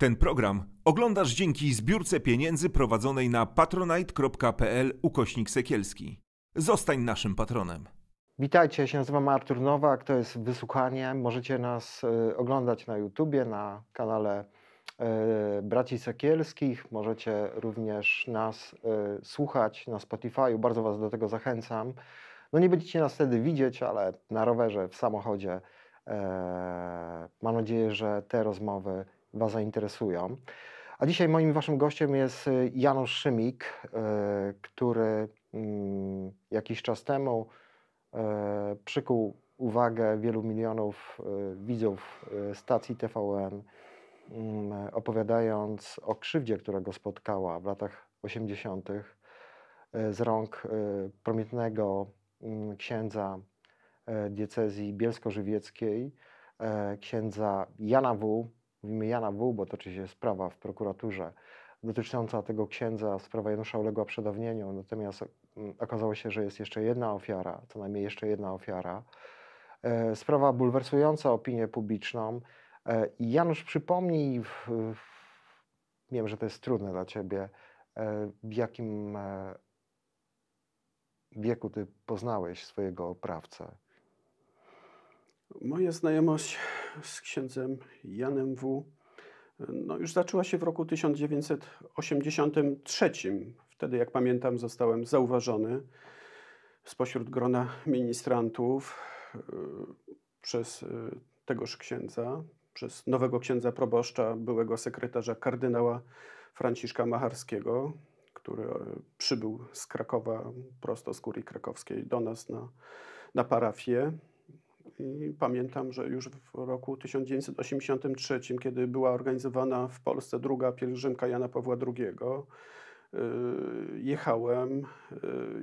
Ten program oglądasz dzięki zbiórce pieniędzy prowadzonej na patronite.pl ukośnik sekielski. Zostań naszym patronem. Witajcie, ja się nazywam Artur Nowak, to jest Wysłuchanie. Możecie nas y, oglądać na YouTubie, na kanale y, Braci Sekielskich. Możecie również nas y, słuchać na Spotify. Bardzo Was do tego zachęcam. No nie będziecie nas wtedy widzieć, ale na rowerze, w samochodzie. E, mam nadzieję, że te rozmowy Was zainteresują. A dzisiaj moim Waszym gościem jest y, Janusz Szymik, y, który mm, jakiś czas temu y, przykuł uwagę wielu milionów widzów stacji TVN, mm, opowiadając o krzywdzie, która go spotkała w latach 80. z rąk promiennego mm, księdza diecezji bielsko-żywieckiej, księdza Jana W., Mówimy Jana W., bo toczy się sprawa w prokuraturze dotycząca tego księdza. Sprawa Janusza uległa przedawnieniu, natomiast mm, okazało się, że jest jeszcze jedna ofiara, co najmniej jeszcze jedna ofiara. E, sprawa bulwersująca opinię publiczną. E, I Janusz, przypomnij, wiem, że to jest trudne dla ciebie, e, w jakim wieku ty poznałeś swojego oprawcę? Moja znajomość z księdzem Janem W. No, już zaczęła się w roku 1983. Wtedy, jak pamiętam, zostałem zauważony spośród grona ministrantów yy, przez yy, tegoż księdza, przez nowego księdza proboszcza, byłego sekretarza kardynała Franciszka Macharskiego, który yy, przybył z Krakowa, prosto z kurii krakowskiej do nas na, na parafię. I pamiętam, że już w roku 1983, kiedy była organizowana w Polsce druga pielgrzymka Jana Pawła II, y, jechałem y,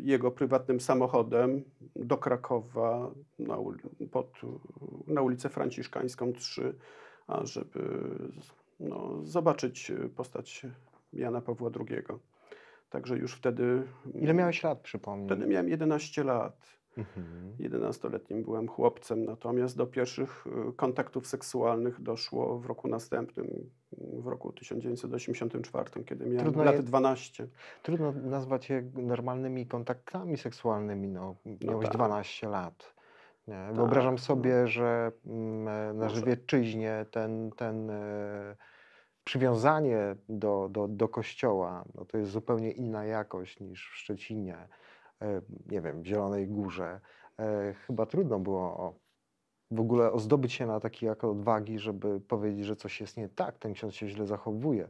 jego prywatnym samochodem do Krakowa na, pod, na ulicę Franciszkańską 3, żeby no, zobaczyć postać Jana Pawła II. Także już wtedy. Ile miałeś lat, przypomnij? Wtedy miałem 11 lat. 11-letnim mhm. byłem chłopcem, natomiast do pierwszych y, kontaktów seksualnych doszło w roku następnym, w roku 1984, kiedy miałem trudno lat je, 12. Trudno nazwać je normalnymi kontaktami seksualnymi, no, no miałeś tak. 12 lat. Tak. Wyobrażam sobie, że mm, na Żywiecczyźnie ten, ten e, przywiązanie do, do, do kościoła no, to jest zupełnie inna jakość niż w Szczecinie E, nie wiem, Zielonej Górze, e, chyba trudno było o, w ogóle ozdobyć się na takiej jak odwagi, żeby powiedzieć, że coś jest nie tak, ten ksiądz się źle zachowuje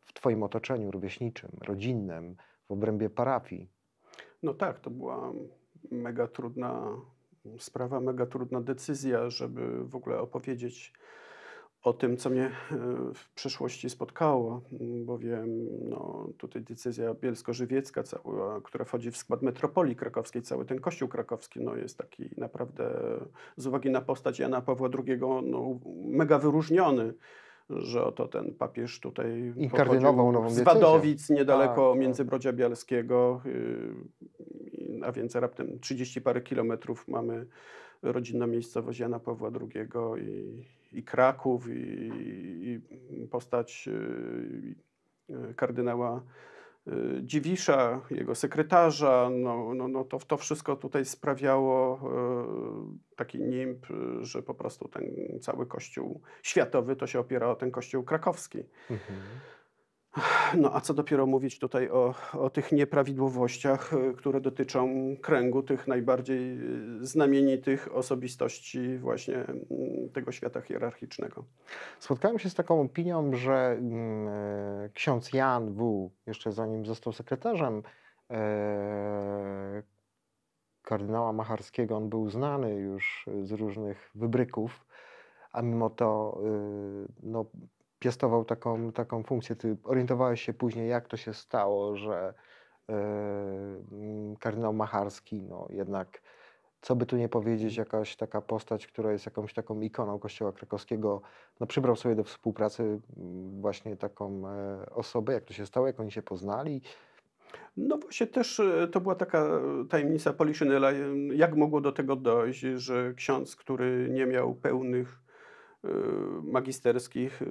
w Twoim otoczeniu rówieśniczym, rodzinnym, w obrębie parafii. No tak, to była mega trudna sprawa, mega trudna decyzja, żeby w ogóle opowiedzieć o tym, co mnie e, w przeszłości spotkało, bowiem no, tutaj decyzja bielsko-żywiecka, cała, która wchodzi w skład metropolii krakowskiej, cały ten kościół krakowski no, jest taki naprawdę z uwagi na postać Jana Pawła II no, mega wyróżniony że oto ten papież tutaj I kardynował nową z Wadowic, niedaleko tak, Międzybrodzia Bialskiego, y, a więc raptem 30 parę kilometrów mamy rodzinną miejscowość Jana Pawła II i, i Kraków, i, i postać y, y, kardynała y, Dziwisza, jego sekretarza, no, no, no to, to wszystko tutaj sprawiało taki nimb, że po prostu ten cały kościół światowy to się opiera o ten kościół krakowski. Mhm. No a co dopiero mówić tutaj o, o tych nieprawidłowościach, e, które dotyczą kręgu tych najbardziej e, znamienitych osobistości właśnie mm, tego świata hierarchicznego. Spotkałem się z taką opinią, że mm, e, ksiądz Jan W., jeszcze zanim został sekretarzem kardynała Macharskiego, on był znany już z różnych wybryków, a mimo to no, piastował taką, taką funkcję. Ty orientowałeś się później, jak to się stało, że yy, kardynał Macharski, no jednak, co by tu nie powiedzieć, jakaś taka postać, która jest jakąś taką ikoną Kościoła krakowskiego, no przybrał sobie do współpracy mm, właśnie taką e, osobę. Jak to się stało, jak oni się poznali? No właśnie też e, to była taka tajemnica Poliszynela, jak mogło do tego dojść, że ksiądz, który nie miał pełnych magisterskich,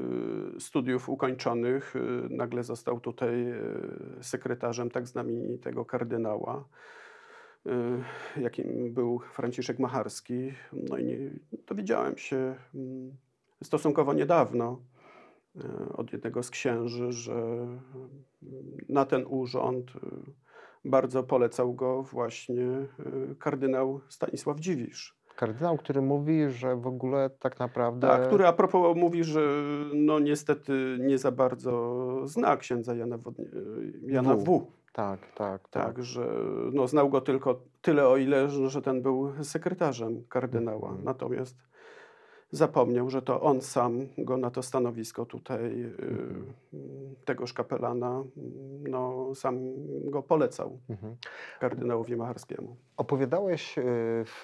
studiów ukończonych. Nagle został tutaj sekretarzem tak znamienitego kardynała, jakim był Franciszek Macharski. No i dowiedziałem się mm, stosunkowo niedawno od jednego z księży, że mm, na ten urząd bardzo polecał go właśnie kardynał Stanisław Dziwisz. Kardynał, który mówi, że w ogóle tak naprawdę. Tak, który a propos mówi, że no niestety nie za bardzo zna księdza Jana, w. Jana w. w. Tak, tak, tak. Tak, że no, znał go tylko tyle, o ile, że ten był sekretarzem kardynała. Mhm. Natomiast zapomniał, że to on sam go na to stanowisko tutaj, mhm. tegoż kapelana, no, sam go polecał mhm. kardynałowi Macharskiemu. Opowiadałeś y, w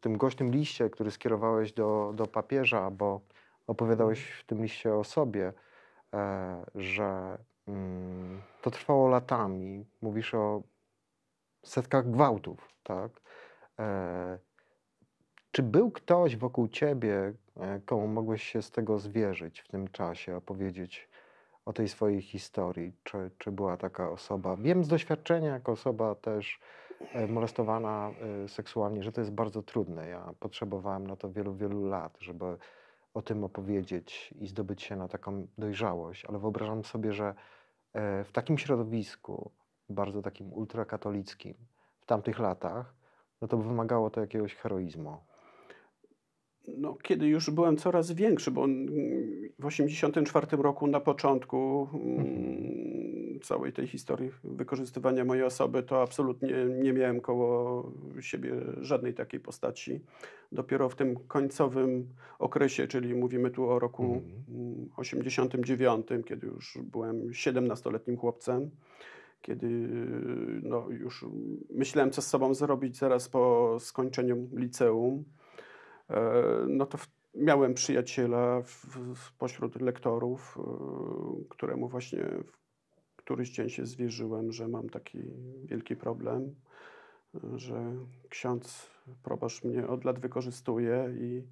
tym gośnym liście, który skierowałeś do, do papieża, bo opowiadałeś mhm. w tym liście o sobie, e, że mm, to trwało latami. Mówisz o setkach gwałtów, tak? Czy był ktoś wokół ciebie, e, komu mogłeś się z tego zwierzyć w tym czasie, opowiedzieć o tej swojej historii? Czy, czy była taka osoba? Wiem z doświadczenia, jako osoba też e, molestowana e, seksualnie, że to jest bardzo trudne. Ja potrzebowałem na to wielu, wielu lat, żeby o tym opowiedzieć i zdobyć się na taką dojrzałość, ale wyobrażam sobie, że w takim środowisku, bardzo takim ultrakatolickim, w tamtych latach, no to by wymagało to jakiegoś heroizmu no, kiedy już byłem coraz większy, bo w 1984 roku na początku mm, całej tej historii wykorzystywania mojej osoby, to absolutnie nie miałem koło siebie żadnej takiej postaci. Dopiero w tym końcowym okresie, czyli mówimy tu o roku mm. 89, kiedy już byłem 17-letnim chłopcem, kiedy no, już myślałem, co z sobą zrobić zaraz po skończeniu liceum no to miałem przyjaciela w, w, pośród lektorów, e, któremu właśnie któryś dzień się zwierzyłem, że mam taki wielki problem, że ksiądz proboszcz mnie od lat wykorzystuje i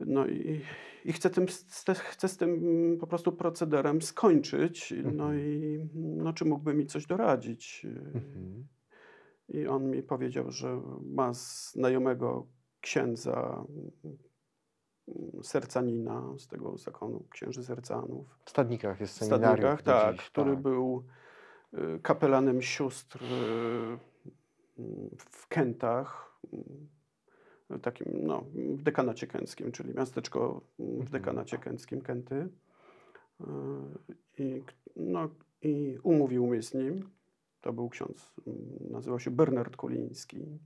no i, i chcę, tym, chcę z tym po prostu procederem skończyć. No mhm. i no, czy mógłby mi coś doradzić? Mhm. I on mi powiedział, że ma znajomego księdza mm, sercanina z tego zakonu księży sercanów. W Stadnikach jest seminarium. W Stadnikach, tak, dziś, który tak. był y, kapelanem sióstr y, w Kętach, y, takim no, w dekanacie kęckim, czyli miasteczko w mhm. dekanacie kęckim Kęty. I, no, I umówił mnie z nim. To był ksiądz, nazywał się Bernard Koliński.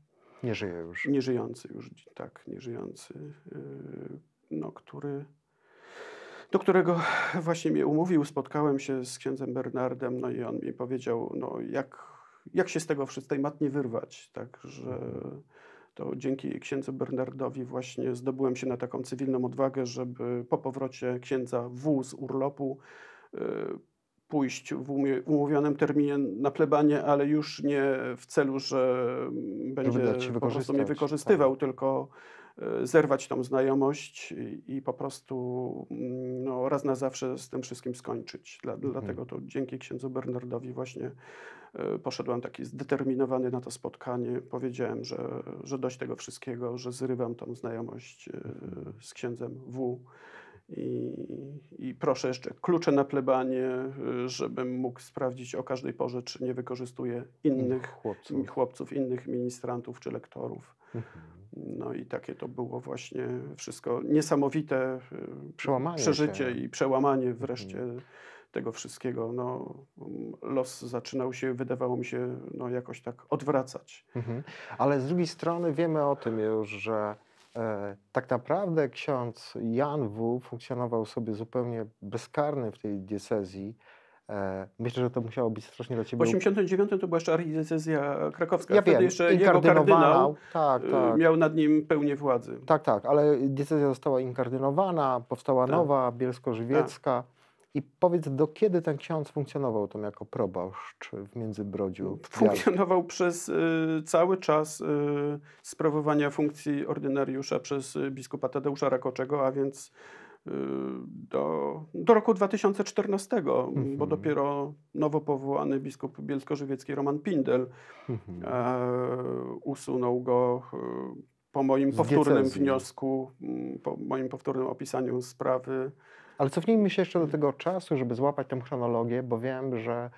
Nie żyje już. Nieżyjący już, tak, nieżyjący, yy, no, który, do którego właśnie mnie umówił. Spotkałem się z księdzem Bernardem, no i on mi powiedział, no jak, jak się z tego wszystkiej matnie wyrwać, tak, że to dzięki księdzu Bernardowi właśnie zdobyłem się na taką cywilną odwagę, żeby po powrocie księdza W z urlopu yy, pójść w umówionym terminie na plebanie, ale już nie w celu, że będzie po prostu mnie wykorzystywał, tak. tylko e, zerwać tą znajomość i, po prostu mm, no, raz na zawsze z tym wszystkim skończyć. Dla, mhm. Dlatego to dzięki księdzu Bernardowi właśnie e, poszedłem taki zdeterminowany na to spotkanie. Powiedziałem, że, że dość tego wszystkiego, że zrywam tą znajomość e, mhm. z księdzem W i, I, proszę jeszcze klucze na plebanie, żebym mógł sprawdzić o każdej porze, czy nie wykorzystuje innych chłopców, chłopców innych ministrantów czy lektorów. Mhm. No i takie to było właśnie wszystko niesamowite y, przełamanie przeżycie się. i przełamanie wreszcie mhm. tego wszystkiego. No, los zaczynał się, wydawało mi się, no, jakoś tak odwracać. Mhm. Ale z drugiej strony wiemy o tym już, że tak naprawdę ksiądz Jan W. funkcjonował sobie zupełnie bezkarny w tej diecezji. E, myślę, że to musiało być strasznie dla Ciebie... W 89 to była jeszcze archidiecezja krakowska. Ja Wtedy wiem, jeszcze jego kardynał tak, e, tak. miał nad nim pełnię władzy. Tak, tak, ale diecezja została inkardynowana, powstała tak. nowa, bielsko-żywiecka. Tak. I powiedz, do kiedy ten ksiądz funkcjonował tam jako proboszcz w Międzybrodziu? Funkcjonował przez y, cały czas y, sprawowania funkcji ordynariusza przez y, biskupa Tadeusza Rakoczego, a więc y, do, do roku 2014, bo Mhm. dopiero nowo powołany biskup bielsko-żywiecki Roman Pindel Mhm. e, usunął go e, po moim powtórnym wniosku, po moim powtórnym opisaniu sprawy. Ale cofnijmy się jeszcze do tego czasu, żeby złapać tę chronologię, bo wiem, że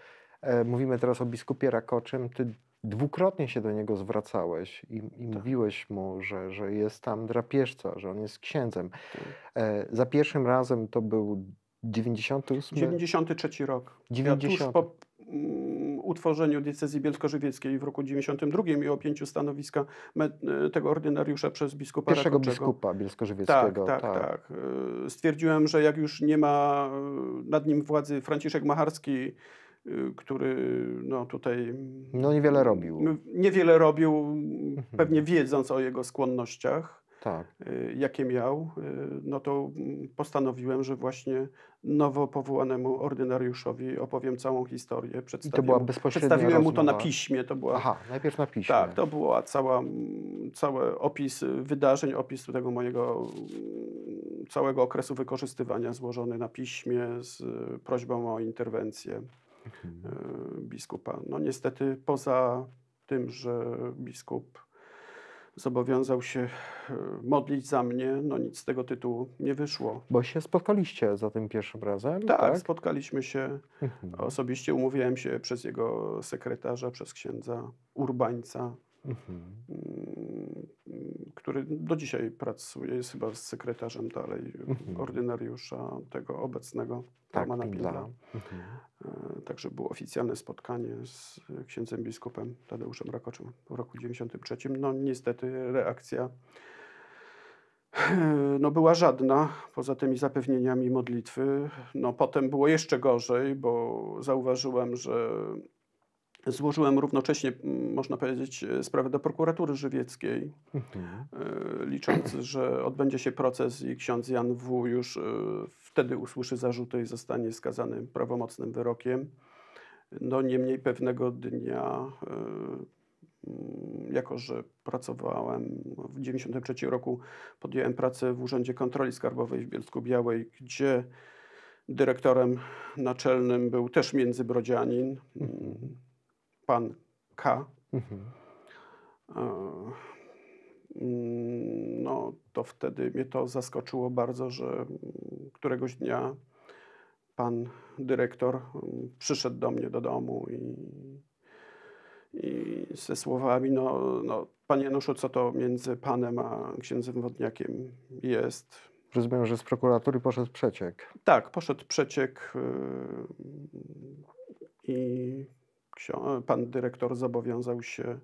e, mówimy teraz o biskupie Rakoczym. Ty dwukrotnie się do niego zwracałeś i, i Tak. mówiłeś mu, że, że jest tam drapieżca, że on jest księdzem. Tak. E, za pierwszym razem to był 98. 93 rok. Ja 90. tuż po mm, utworzeniu diecezji bielsko-żywieckiej w roku 92 i objęciu stanowiska e, tego ordynariusza przez biskupa pierwszego Rakoczego. biskupa Tak, bielsko-żywieckiego. tak, tak. E, Stwierdziłem, że jak już nie ma e, nad nim władzy Franciszek Macharski, który no tutaj No niewiele robił. niewiele robił, Mhm. pewnie wiedząc o jego skłonnościach, Tak. e, jakie miał, e, no to mm, postanowiłem, że właśnie nowo powołanemu ordynariuszowi opowiem całą historię. I Przedstawię to była bezpośrednia Przedstawiłem mu to na rozmowa. piśmie. To była Aha, najpierw na piśmie. tak, to była cała, mm, cały opis y, wydarzeń, opis tego mojego mm, całego okresu wykorzystywania złożony na piśmie z y, prośbą o interwencję Mhm. y, biskupa. No niestety poza tym, że biskup zobowiązał się y, modlić za mnie, no nic z tego tytułu nie wyszło. Bo się spotkaliście za tym pierwszym razem, Tak, tak? spotkaliśmy się Mhm. osobiście, umówiłem się przez jego sekretarza, przez księdza Urbańca, Mhm. Który do dzisiaj pracuje, jest chyba sekretarzem dalej Mhm. ordynariusza tego obecnego Tak, Romana Pindla. Mhm. E, Także było oficjalne spotkanie z księdzem biskupem Tadeuszem Rakoczem w roku 93. No niestety reakcja e, no, była żadna, poza tymi zapewnieniami modlitwy. No potem było jeszcze gorzej, bo zauważyłem, że złożyłem równocześnie, można powiedzieć, e, sprawę do prokuratury żywieckiej, Mhm. e, licząc, że odbędzie się proces i ksiądz Jan W. już e, wtedy usłyszy zarzuty i zostanie skazany prawomocnym wyrokiem. No niemniej pewnego dnia, jako że pracowałem w 1993 roku, podjąłem pracę w Urzędzie Kontroli Skarbowej w Bielsku Białej, gdzie dyrektorem naczelnym był też międzybrodzianin, Mhm. Pan K. Mhm. E, No, to wtedy mnie to zaskoczyło bardzo, że któregoś dnia pan dyrektor mm, przyszedł do mnie do domu i, i ze słowami, no, no, panie Januszu, co to między panem a księdzem Wodniakiem jest? Rozumiem, że z prokuratury poszedł przeciek. Tak, poszedł przeciek yy, i pan dyrektor zobowiązał się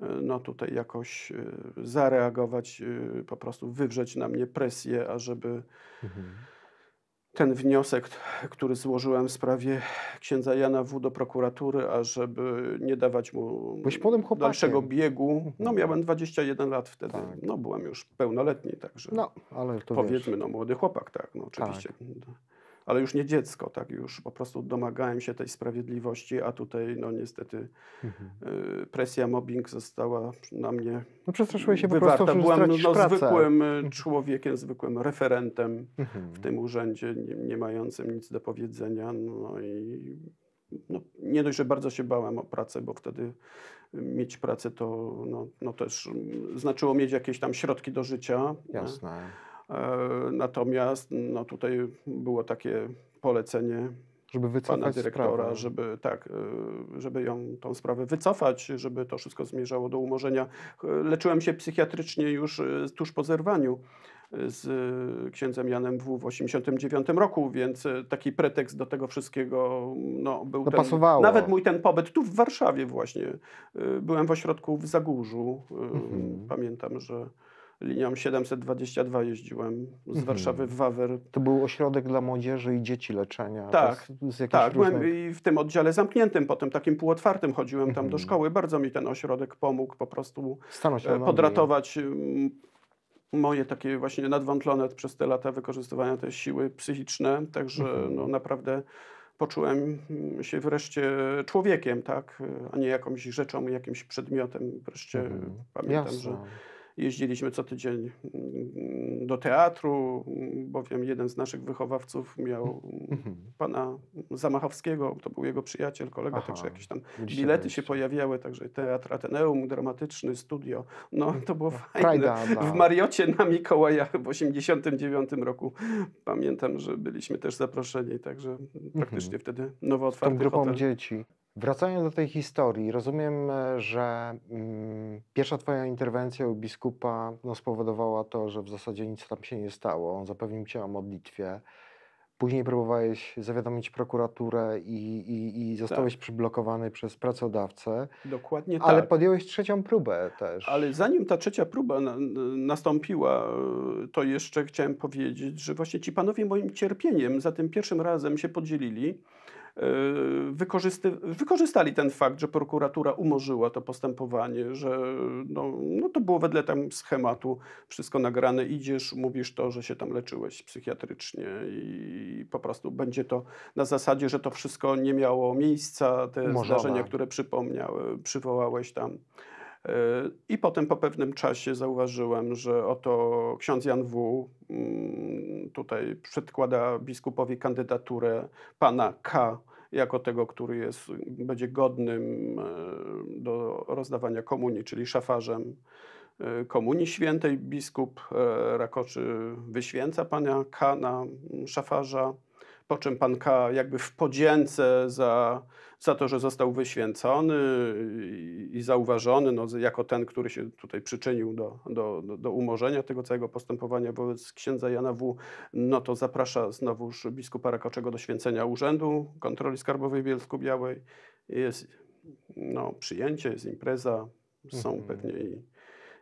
yy, no tutaj jakoś yy, zareagować, yy, po prostu wywrzeć na mnie presję, ażeby Mhm. ten wniosek, który złożyłem w sprawie księdza Jana W. do prokuratury, ażeby nie dawać mu dalszego biegu. No Mhm. miałem 21 lat wtedy. Tak. No byłem już pełnoletni, także No, ale to powiedzmy, wiesz, no młody chłopak, tak, no oczywiście. Ale już nie dziecko, tak, już po prostu domagałem się tej sprawiedliwości, a tutaj no niestety mhm. y, presja, mobbing została na mnie no przestraszyłeś się po wywarta. prostu, że Byłem no, pracę. zwykłym y, człowiekiem, zwykłym referentem Mhm. w tym urzędzie, nie, nie mającym nic do powiedzenia. No i no, nie dość, że bardzo się bałem o pracę, bo wtedy mieć pracę to no, no też mm, znaczyło mieć jakieś tam środki do życia. nie? Jasne. E, Natomiast no, tutaj było takie polecenie Żeby pana dyrektora, sprawę. żeby tak, e, żeby ją tą sprawę wycofać, żeby to wszystko zmierzało do umorzenia. E, Leczyłem się psychiatrycznie już e, tuż po zerwaniu e, z e, księdzem Janem W. w 1989 roku, więc e, taki pretekst do tego wszystkiego no, był No, ten, pasowało. nawet mój ten pobyt tu w Warszawie właśnie. E, Byłem w ośrodku w Zagórzu. E, Mhm. Pamiętam, że linią 722 jeździłem z Mhm. Warszawy w Wawer To był ośrodek dla młodzieży i dzieci leczenia. Tak, tak, byłem różnych... i w tym oddziale zamkniętym, potem takim półotwartym chodziłem tam do Mhm. szkoły. Bardzo mi ten ośrodek pomógł po prostu e, podratować moje takie właśnie nadwątlone przez te lata wykorzystywania te siły psychiczne, także Mhm. no, naprawdę poczułem się wreszcie człowiekiem, tak, a nie jakąś rzeczą, jakimś przedmiotem. Wreszcie pamiętam, Jasne. że jeździliśmy co tydzień mm, do teatru, mm, bowiem jeden z naszych wychowawców miał Mhm. pana Zamachowskiego, to był jego przyjaciel, kolega, Aha. także jakieś tam bilety się pojawiały, także teatr Ateneum, dramatyczny, studio, no to było fajne. W Mariocie na Mikołaja w 89 roku pamiętam, że byliśmy też zaproszeni, także praktycznie wtedy nowo tą otwarty grupą hotel. dzieci. Wracając do tej historii, rozumiem, że mm, pierwsza twoja interwencja u biskupa no, spowodowała to, że w zasadzie nic tam się nie stało. On zapewnił cię o modlitwie. Później próbowałeś zawiadomić prokuraturę i, i, i zostałeś przyblokowany przez pracodawcę, Dokładnie ale tak. podjąłeś trzecią próbę też. Ale zanim ta trzecia próba na, nastąpiła, to jeszcze chciałem powiedzieć, że właśnie ci panowie moim cierpieniem za tym pierwszym razem się podzielili. E, wykorzystali ten fakt, że prokuratura umorzyła to postępowanie, że no, no to było wedle tam schematu wszystko nagrane. Idziesz, mówisz to, że się tam leczyłeś psychiatrycznie i po prostu będzie to na zasadzie, że to wszystko nie miało miejsca, te zdarzenia, które przypomniały, przywołałeś tam. E, I potem po pewnym czasie zauważyłem, że oto ksiądz Jan W. mm, tutaj przedkłada biskupowi kandydaturę pana K. jako tego, który jest, będzie godnym e, do rozdawania komunii, czyli szafarzem e, Komunii Świętej. Biskup e, Rakoczy wyświęca pana K. na mm, szafarza, po czym pan K. jakby w podzięce za, za to, że został wyświęcony i, i zauważony no, jako ten, który się tutaj przyczynił do, do, do, do umorzenia tego całego postępowania wobec księdza Jana W., no to zaprasza znowuż biskupa Rakoczego do święcenia Urzędu Kontroli Skarbowej w Bielsku Białej. Jest no, przyjęcie, jest impreza, są Mhm. pewnie i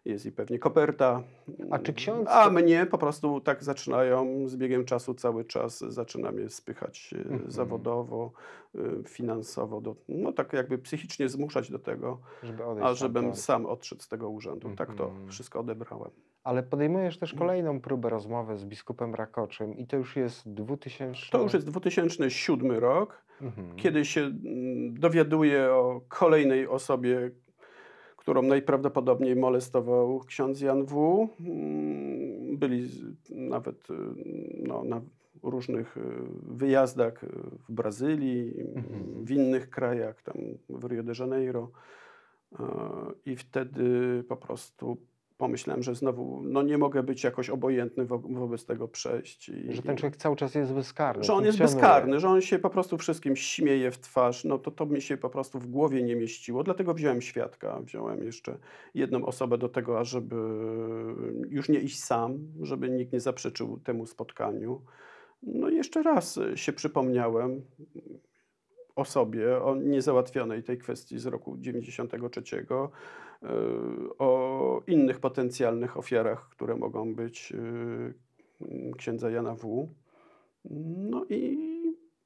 jest i pewnie koperta. A czy ksiądz- A mnie po prostu tak zaczynają z biegiem czasu cały czas zaczyna mnie spychać e, Mhm. zawodowo, e, finansowo, do, no tak jakby psychicznie zmuszać do tego, żeby a żebym stamtąd. sam odszedł z tego urzędu. Tak to Mhm. wszystko odebrałem. Ale podejmujesz też Mm. kolejną próbę rozmowy z biskupem Rakoczym i to już jest 2000... To już jest 2007 rok, Mhm. kiedy się mm, dowiaduję o kolejnej osobie, którą najprawdopodobniej molestował ksiądz Jan W. Mm, Byli nawet y, no, na różnych y, wyjazdach y, w Brazylii, Mhm. w innych krajach, tam w Rio de Janeiro. I wtedy po prostu pomyślałem, że znowu no, nie mogę być jakoś obojętny wo wobec tego przejść. I, Że ten człowiek cały czas jest bezkarny. że on jest bezkarny, że on się po prostu wszystkim śmieje w twarz, no to to mi się po prostu w głowie nie mieściło. Dlatego wziąłem świadka, wziąłem jeszcze jedną osobę do tego, ażeby już nie iść sam, żeby nikt nie zaprzeczył temu spotkaniu. No i jeszcze raz się przypomniałem o sobie, o niezałatwionej tej kwestii z roku 93, y, o innych potencjalnych ofiarach, które mogą być y, księdza Jana W. No i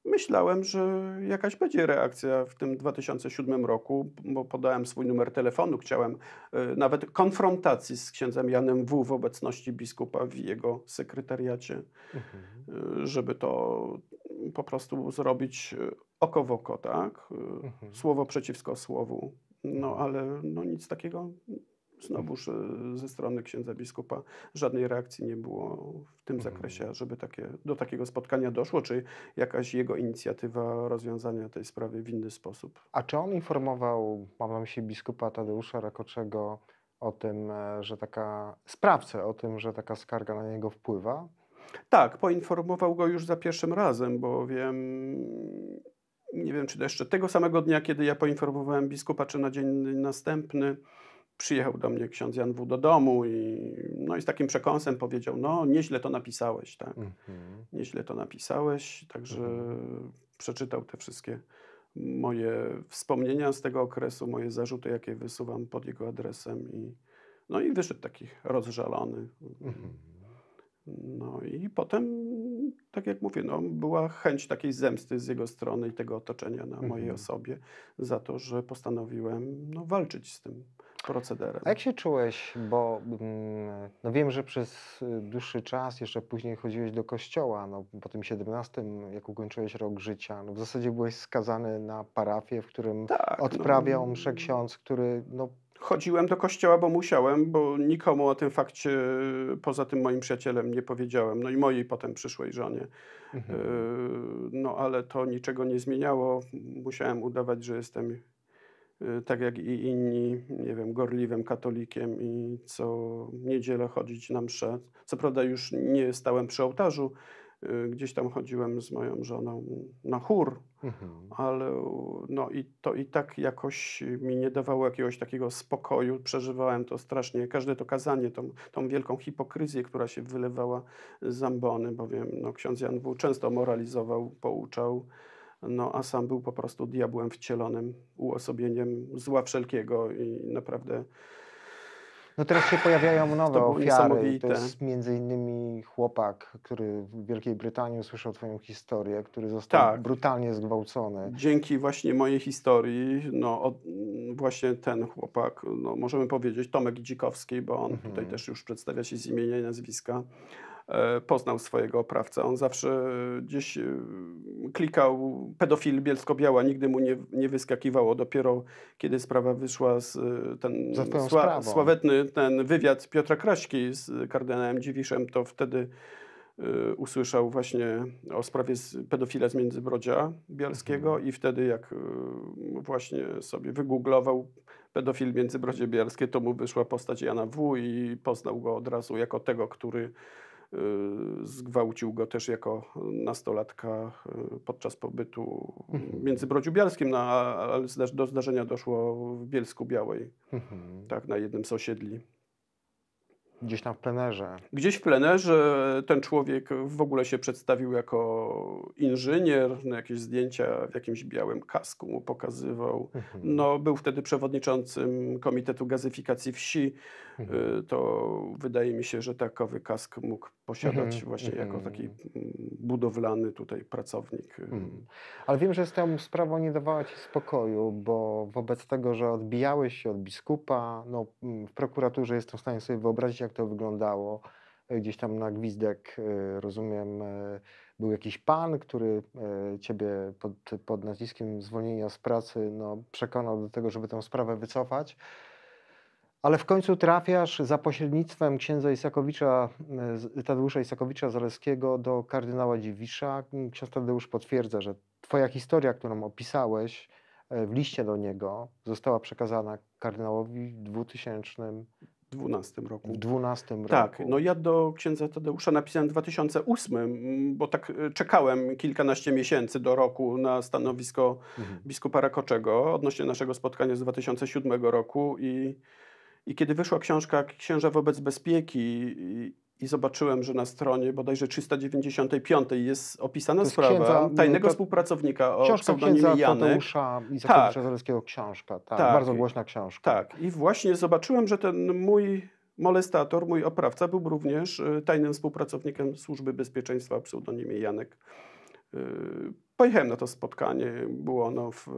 myślałem, że jakaś będzie reakcja w tym 2007 roku, bo podałem swój numer telefonu, chciałem y, nawet konfrontacji z księdzem Janem W. w obecności biskupa w jego sekretariacie, Mhm. żeby to po prostu zrobić y, oko w oko, tak? Y, Mhm. Słowo przeciwko słowu. No ale no, nic takiego znowuż y, ze strony księdza biskupa żadnej reakcji nie było w tym Mhm. zakresie, żeby takie, do takiego spotkania doszło, czy jakaś jego inicjatywa rozwiązania tej sprawy w inny sposób. A czy on informował, mam na myśli biskupa Tadeusza Rakoczego, o tym, e, że taka, sprawcę o tym, że taka skarga na niego wpływa? Tak, poinformował go już za pierwszym razem, bowiem nie wiem, czy to jeszcze tego samego dnia, kiedy ja poinformowałem biskupa, czy na dzień następny, przyjechał do mnie ksiądz Jan W. do domu i, no i z takim przekąsem powiedział, no nieźle to napisałeś, tak, Mhm. nieźle to napisałeś, także Mhm. przeczytał te wszystkie moje wspomnienia z tego okresu, moje zarzuty, jakie wysuwam pod jego adresem i no i wyszedł taki rozżalony. Mhm. No i potem, tak jak mówię, no, była chęć takiej zemsty z jego strony i tego otoczenia na mojej Mhm. osobie za to, że postanowiłem no, walczyć z tym procederem. A jak się czułeś, bo mm, No wiem, że przez y, dłuższy czas, jeszcze później chodziłeś do kościoła, no po tym 17, jak ukończyłeś rok życia, no w zasadzie byłeś skazany na parafię, w którym Tak, odprawiał no. mszę ksiądz, który no Chodziłem do kościoła, bo musiałem, bo nikomu o tym fakcie poza tym moim przyjacielem nie powiedziałem. No i mojej potem przyszłej żonie. mhm. Yy, No ale to niczego nie zmieniało. Musiałem udawać, że jestem yy, tak jak i inni, nie wiem, gorliwym katolikiem i co niedzielę chodzić na mszę. Co prawda już nie stałem przy ołtarzu, gdzieś tam chodziłem z moją żoną na chór, Mhm. ale no i to i tak jakoś mi nie dawało jakiegoś takiego spokoju. Przeżywałem to strasznie. Każde to kazanie, tą, tą wielką hipokryzję, która się wylewała z ambony, bowiem no, ksiądz Jan W. często moralizował, pouczał, no, a sam był po prostu diabłem wcielonym, uosobieniem zła wszelkiego i naprawdę No teraz się pojawiają nowe było ofiary. To jest między innymi chłopak, który w Wielkiej Brytanii usłyszał twoją historię, który został Tak. brutalnie zgwałcony. Dzięki właśnie mojej historii, no od, właśnie ten chłopak, no możemy powiedzieć Tomek Dzikowski, bo on Mhm. tutaj też już przedstawia się z imienia i nazwiska, poznał swojego oprawcę. On zawsze gdzieś e, klikał pedofil Bielsko-Biała, nigdy mu nie, nie wyskakiwało. Dopiero kiedy sprawa wyszła z e, ten sprawą. sławetny ten wywiad Piotra Kraśki z kardynałem Dziwiszem, to wtedy y, usłyszał właśnie o sprawie z pedofila z Międzybrodzia Bielskiego i wtedy jak y, właśnie sobie wygooglował pedofil Międzybrodzie Bielskie, to mu wyszła postać Jana W. i poznał go od razu jako tego, który zgwałcił go też jako nastolatka y, podczas pobytu Międzybrodziu Bielskim, no, ale do zdarzenia doszło w Bielsku Białej, Mhm. tak, na jednym z osiedli. Gdzieś tam w plenerze. Gdzieś w plenerze ten człowiek w ogóle się przedstawił jako inżynier, no jakieś zdjęcia w jakimś białym kasku mu pokazywał. Mhm. No, był wtedy przewodniczącym Komitetu Gazyfikacji Wsi. Mhm. Y, To wydaje mi się, że takowy kask mógł posiadać Mhm, właśnie jako taki mm, budowlany tutaj pracownik. y. Ale wiem, że z tą sprawą nie dawała ci spokoju, bo wobec tego, że odbijałeś się od biskupa, no, mm, w prokuraturze jestem w stanie sobie wyobrazić, jak to wyglądało. Gdzieś tam na gwizdek, e, rozumiem, e, był jakiś pan, który e, ciebie pod, pod naciskiem zwolnienia z pracy no, przekonał do tego, żeby tę sprawę wycofać. Ale w końcu trafiasz za pośrednictwem księdza Isakowicza, Tadeusza Isakowicza Zaleskiego do kardynała Dziwisza. Ksiądz Tadeusz potwierdza, że twoja historia, którą opisałeś w liście do niego, została przekazana kardynałowi w 2012 12 roku. roku. Tak, no ja do księdza Tadeusza napisałem w 2008, mm, bo tak y, czekałem kilkanaście miesięcy do roku na stanowisko Mhm. biskupa Rakoczego odnośnie naszego spotkania z 2007 roku i, i kiedy wyszła książka Księża wobec bezpieki i, i zobaczyłem, że na stronie bodajże 395 jest opisana jest sprawa księdza, tajnego to- współpracownika o pseudonimie Janek. Tadeusza Tak. Zaleskiego, książka, tak, Tak. bardzo głośna książka. Tak, i właśnie zobaczyłem, że ten mój molestator, mój oprawca był również y, tajnym współpracownikiem Służby Bezpieczeństwa o pseudonimie Janek. Y, Pojechałem na to spotkanie, było ono w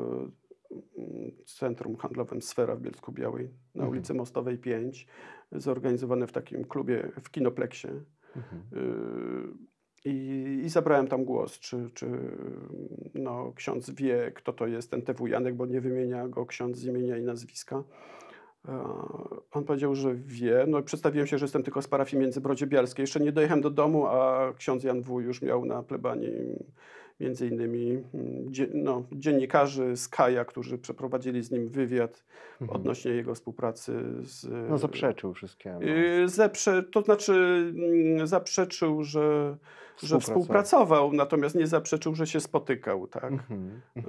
Centrum Handlowym Sfera w Bielsku Białej na Mhm. ulicy Mostowej 5, zorganizowane w takim klubie w Kinopleksie. Mhm. Y, I, I zabrałem tam głos, czy, czy no, ksiądz wie, kto to jest ten TW Janek, bo nie wymienia go ksiądz z imienia i nazwiska. On powiedział, że wie. No, i przedstawiłem się, że jestem tylko z parafii Międzybrodzie Bialskiej. Jeszcze nie dojechałem do domu, a ksiądz Jan W. już miał na plebanii między innymi mm, no, dziennikarzy z Kaja, którzy przeprowadzili z nim wywiad Mhm. odnośnie jego współpracy z... No zaprzeczył wszystkiemu. Yy, Zeprze, to znaczy mm, zaprzeczył, że, że Współpracował. natomiast nie zaprzeczył, że się spotykał, tak? Mhm. Yy,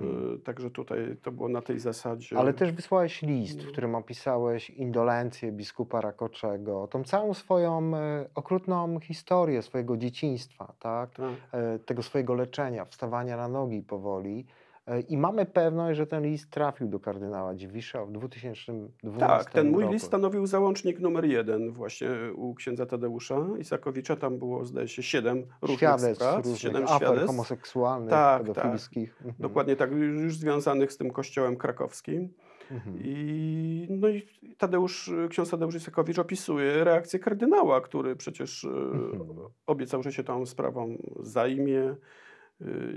Także tutaj to było na tej zasadzie. Ale też wysłałeś list, w którym opisałeś indolencję biskupa Rakoczego, tą całą swoją e, okrutną historię swojego dzieciństwa, tak? Tak. E, tego swojego leczenia, wstawania na nogi powoli. E, I mamy pewność, że ten list trafił do kardynała Dziwisza w 2012 Tak, ten mój roku. list stanowił załącznik numer jeden właśnie u księdza Tadeusza Isakowicza. Tam było, zdaje się, siedem różnych Świadectw, spraw, różnych siedem świadectw. homoseksualnych, Tak, pedofilskich. Mhm. Dokładnie tak, już związanych z tym kościołem krakowskim. Mhm. I, no i Tadeusz, ksiądz Tadeusz Isakowicz opisuje reakcję kardynała, który przecież mhm. obiecał, że się tą sprawą zajmie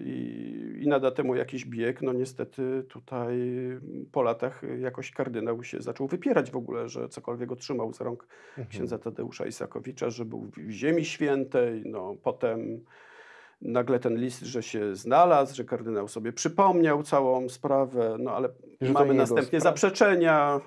i, i nada temu jakiś bieg. No niestety tutaj po latach jakoś kardynał się zaczął wypierać w ogóle, że cokolwiek otrzymał z rąk mhm. księdza Tadeusza Isakowicza, że był w Ziemi Świętej. No potem nagle ten list, że się znalazł, że kardynał sobie przypomniał całą sprawę, no ale że mamy następnie zaprzeczenia,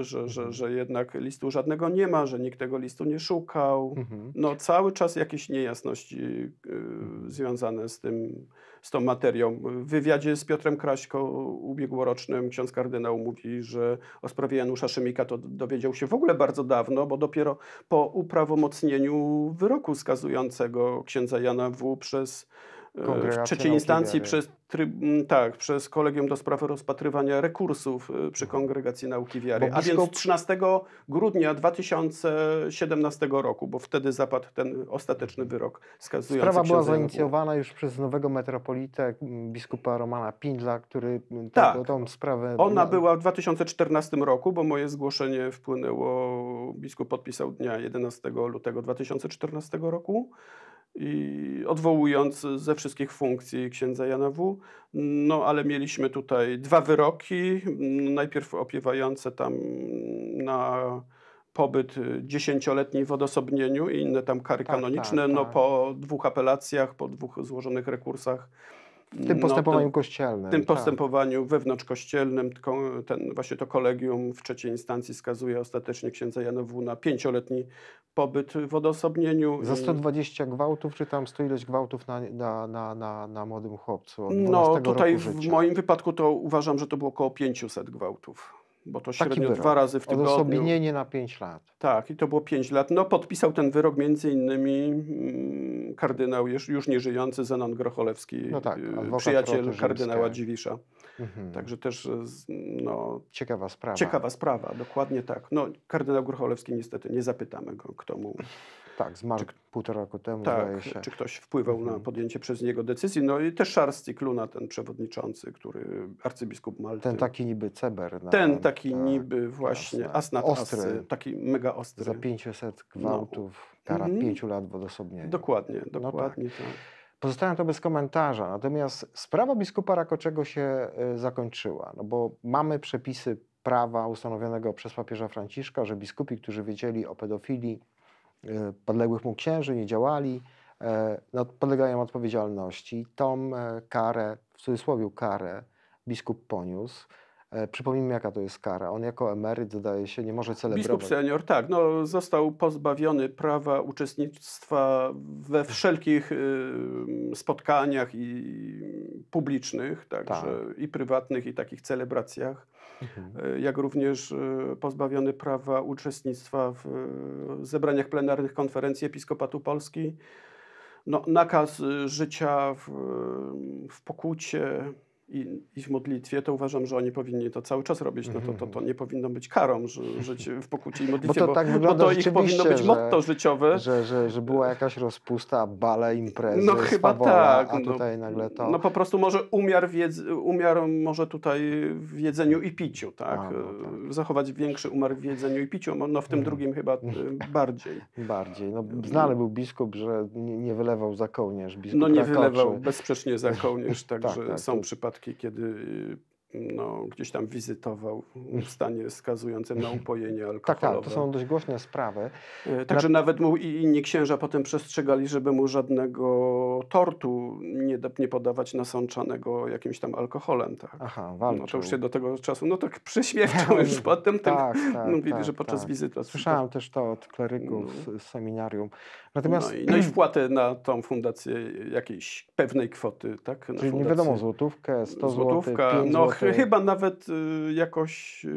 y, że, że, mhm. że jednak listu żadnego nie ma, że nikt tego listu nie szukał. Mhm. No cały czas jakieś niejasności y, mhm. związane z tym, z tą materią. W wywiadzie z Piotrem Kraśko ubiegłorocznym ksiądz kardynał mówi, że o sprawie Janusza Szymika to dowiedział się w ogóle bardzo dawno, bo dopiero po uprawomocnieniu wyroku skazującego księdza Jana W. przez w trzeciej instancji przez, tryb, tak, przez Kolegium do Spraw Rozpatrywania Rekursów y, przy. Kongregacji Nauki Wiary. Biskup... A więc 13 grudnia 2017 roku, bo wtedy zapadł ten ostateczny wyrok skazujący Sprawa była zainicjowana już przez nowego metropolitę biskupa Romana Pindla, który tak. tę, tą sprawę... Ona była w 2014 roku, bo moje zgłoszenie wpłynęło, biskup podpisał dnia 11 lutego 2014 roku i odwołując ze wszystkich funkcji księdza Jana W. No ale mieliśmy tutaj dwa wyroki, najpierw opiewające tam na pobyt dziesięcioletni w odosobnieniu i inne tam kary tak, kanoniczne, tak, no tak. po dwóch apelacjach, po dwóch złożonych rekursach w tym postępowaniu no, ten, kościelnym. W tym tak. postępowaniu wewnątrzkościelnym ten, właśnie to kolegium w trzeciej instancji skazuje ostatecznie księdza Janowu na pięcioletni pobyt w odosobnieniu. Za 120 gwałtów, czy tam 100 ileś gwałtów na, na, na, na, na młodym chłopcu? no tutaj w moim wypadku to uważam, że to było około 500 gwałtów bo to średnio dwa razy w tygodniu. Odosobnienie na 5 lat. Tak, i to było 5 lat. No podpisał ten wyrok między innymi mm, kardynał już, już nieżyjący Zenon Grocholewski, no tak, y, przyjaciel kardynała Dziwisza. Mhm. Także też no, ciekawa sprawa. Ciekawa sprawa, dokładnie tak. No, kardynał Grocholewski niestety nie zapytamy go, kto mu tak, zmarł czy, półtora roku temu, tak, się. Czy ktoś wpływał mhm. na podjęcie przez niego decyzji. No i też Charles Cicluna, ten przewodniczący, który arcybiskup Malty. Ten taki niby ceber. Na, ten taki tak, niby właśnie asnat ostry. Asy, taki mega ostry. Za 500 gwałtów, no. kara mhm. 5 lat w odosobnieniu. Dokładnie, dokładnie no tak. tak. Pozostawiam to bez komentarza. Natomiast sprawa biskupa Rakoczego się y, zakończyła, no bo mamy przepisy prawa ustanowionego przez papieża Franciszka, że biskupi, którzy wiedzieli o pedofilii podległych mu księży, nie działali, e, no, podlegają odpowiedzialności. Tą e, karę, w cudzysłowie karę, biskup poniósł. Przypomnijmy, jaka to jest kara. On jako emeryt, zdaje się, nie może celebrować. Biskup senior, tak. No, został pozbawiony prawa uczestnictwa we wszelkich y, spotkaniach i publicznych, także tak. i prywatnych, i takich celebracjach. Mhm. jak również e, pozbawiony prawa uczestnictwa w e, zebraniach plenarnych konferencji Episkopatu Polski. No, nakaz e, życia w, w pokucie, i, i w modlitwie, to uważam, że oni powinni to cały czas robić. No to, to, to nie powinno być karą, że żyć w pokucie i modlitwie, bo to, tak bo, bo to ich powinno być motto życiowe. Że, że, że była jakaś rozpusta, bale, imprezy, No chyba swawola, tak. A no. tutaj no, nagle to... No po prostu może umiar, umiar może tutaj w jedzeniu i piciu, tak? A, no, tak. Zachować większy umiar w jedzeniu i piciu, no w tym mhm. drugim chyba e, bardziej. Bardziej. No, znany był biskup, że nie, nie wylewał za kołnierz. Biskup no nie wylewał bezsprzecznie za kołnierz, także tak, tak, są przypadki przypadki, kiedy no, gdzieś tam wizytował w stanie skazującym na upojenie alkoholowe. Tak, tak, to są dość głośne sprawy. E, także na... nawet mu i inni księża potem przestrzegali, żeby mu żadnego tortu nie, nie podawać nasączanego jakimś tam alkoholem. Tak. Aha, walczył. No to już się do tego czasu, no tak przyśmiewczał już potem. Tak, tak, mówili, tak, że podczas tak. wizyty. Słyszałem też to od kleryków no. z seminarium. Natomiast... No, i, no i wpłatę na tą fundację jakiejś pewnej kwoty, tak? Na Czyli fundację. nie wiadomo, złotówkę, 100 Złotówka, zł, no chyba nawet y, jakoś y,